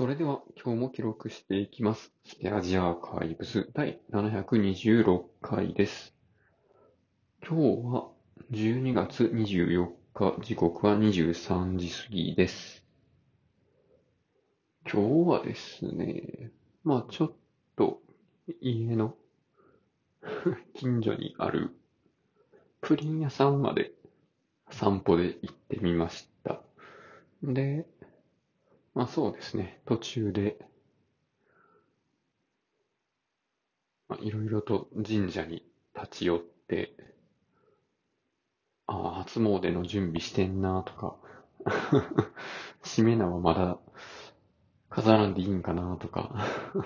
それでは今日も記録していきます。スペアジアーカイブス第726回です。今日は12月24日、時刻は23時過ぎです。今日はですね、まあちょっと家の 近所にあるプリン屋さんまで散歩で行ってみました。で、まあそうですね、途中で、まあいろいろと神社に立ち寄って、ああ、初詣の準備してんなとか、しめ縄まだ飾らんでいいんかなとか、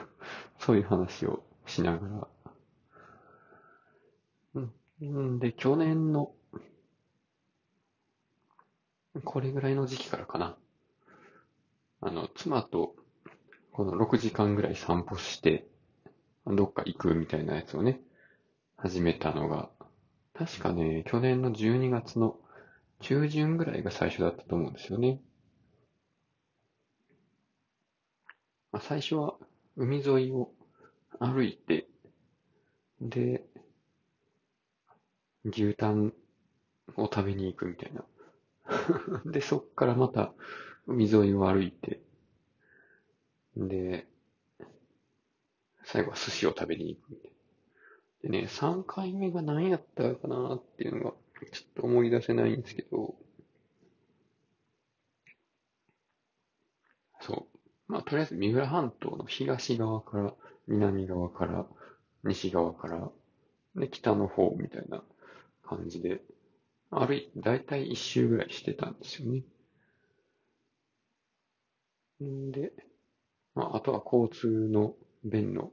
そういう話をしながら、うん、で、去年の、これぐらいの時期からかな。あの、妻と、この6時間ぐらい散歩して、どっか行くみたいなやつをね、始めたのが、確かね、去年の12月の中旬ぐらいが最初だったと思うんですよね。まあ、最初は海沿いを歩いて、で、牛タンを食べに行くみたいな。で、そっからまた海沿いを歩いて、で、最後は寿司を食べに行くみたい。でね、3回目が何やったかなっていうのが、ちょっと思い出せないんですけど、そう。まあ、とりあえず三浦半島の東側から、南側から、西側から、で、北の方みたいな感じで、歩いて、だいたい一周ぐらいしてたんですよね。んで、まあ、あとは交通の便の、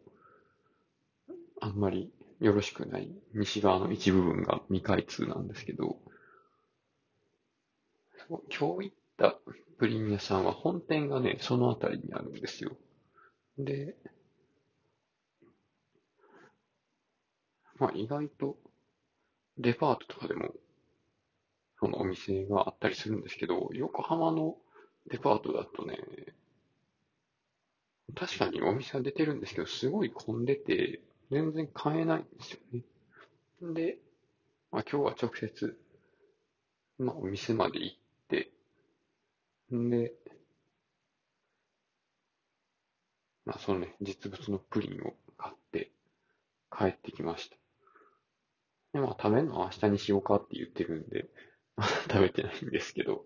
あんまりよろしくない西側の一部分が未開通なんですけど、今日行ったプリン屋さんは本店がね、その辺りにあるんですよ。で、まあ意外とデパートとかでもそのお店があったりするんですけど、横浜のデパートだとね、確かにお店は出てるんですけど、すごい混んでて、全然買えないんですよね。で、まあ今日は直接、まあお店まで行って、んで、まあそのね、実物のプリンを買って帰ってきました。で、まあ食べるのは明日にしようかって言ってるんで、ま だ食べてないんですけど、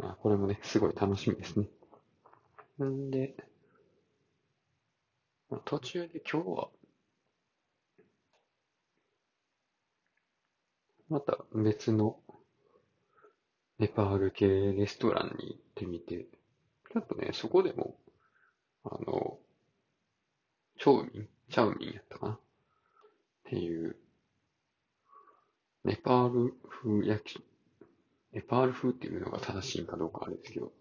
あこれもね、すごい楽しみですね。なんで、途中で今日は、また別のネパール系レストランに行ってみて、ちょっとね、そこでも、あの、チョウミン、チャウミンやったかな？っていう、ネパール風焼き、ネパール風っていうのが正しいかどうかあれですけど、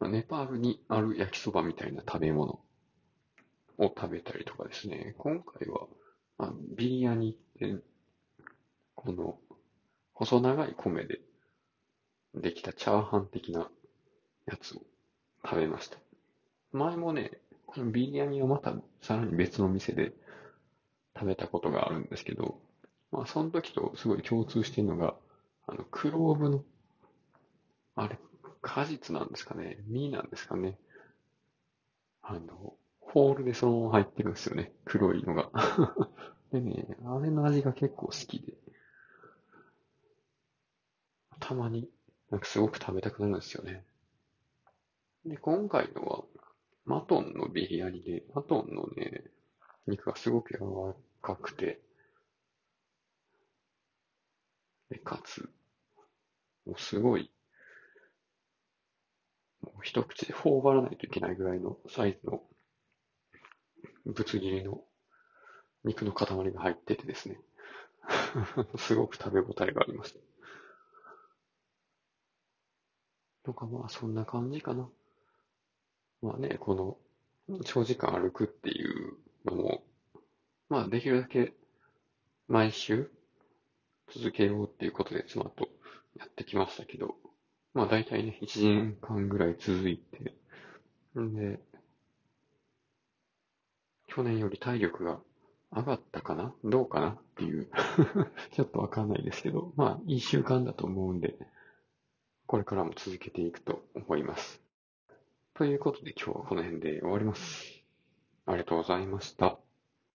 ネパールにある焼きそばみたいな食べ物を食べたりとかですね、今回は、まあ、ビリヤニって、この細長い米でできたチャーハン的なやつを食べました。前もね、このビリヤニをまたさらに別の店で食べたことがあるんですけど、まあその時とすごい共通してるのが、あの、クローブの、あれ、果実なんですかね実なんですかねあの、ホールでそのまま入ってるんですよね。黒いのが。でね、あれの味が結構好きで、たまになんかすごく食べたくなるんですよね。で、今回のは、マトンのビリヤニで、マトンのね、肉がすごく柔らかくて、で、かつ、もうすごい、もう一口で頬張らないといけないぐらいのサイズの、ぶつ切りの肉の塊が入っててですね、すごく食べ応えがありました。とかまあそんな感じかな。まあね、この長時間歩くっていうのも、まあできるだけ毎週続けようっていうことで妻とやってきましたけど、まあ大体ね、1年間ぐらい続いて、んで、去年より体力が上がったかな？どうかなっていう ちょっとわかんないですけど、まあ、いい習慣だと思うんで、これからも続けていくと思います。ということで今日はこの辺で終わります。ありがとうございました。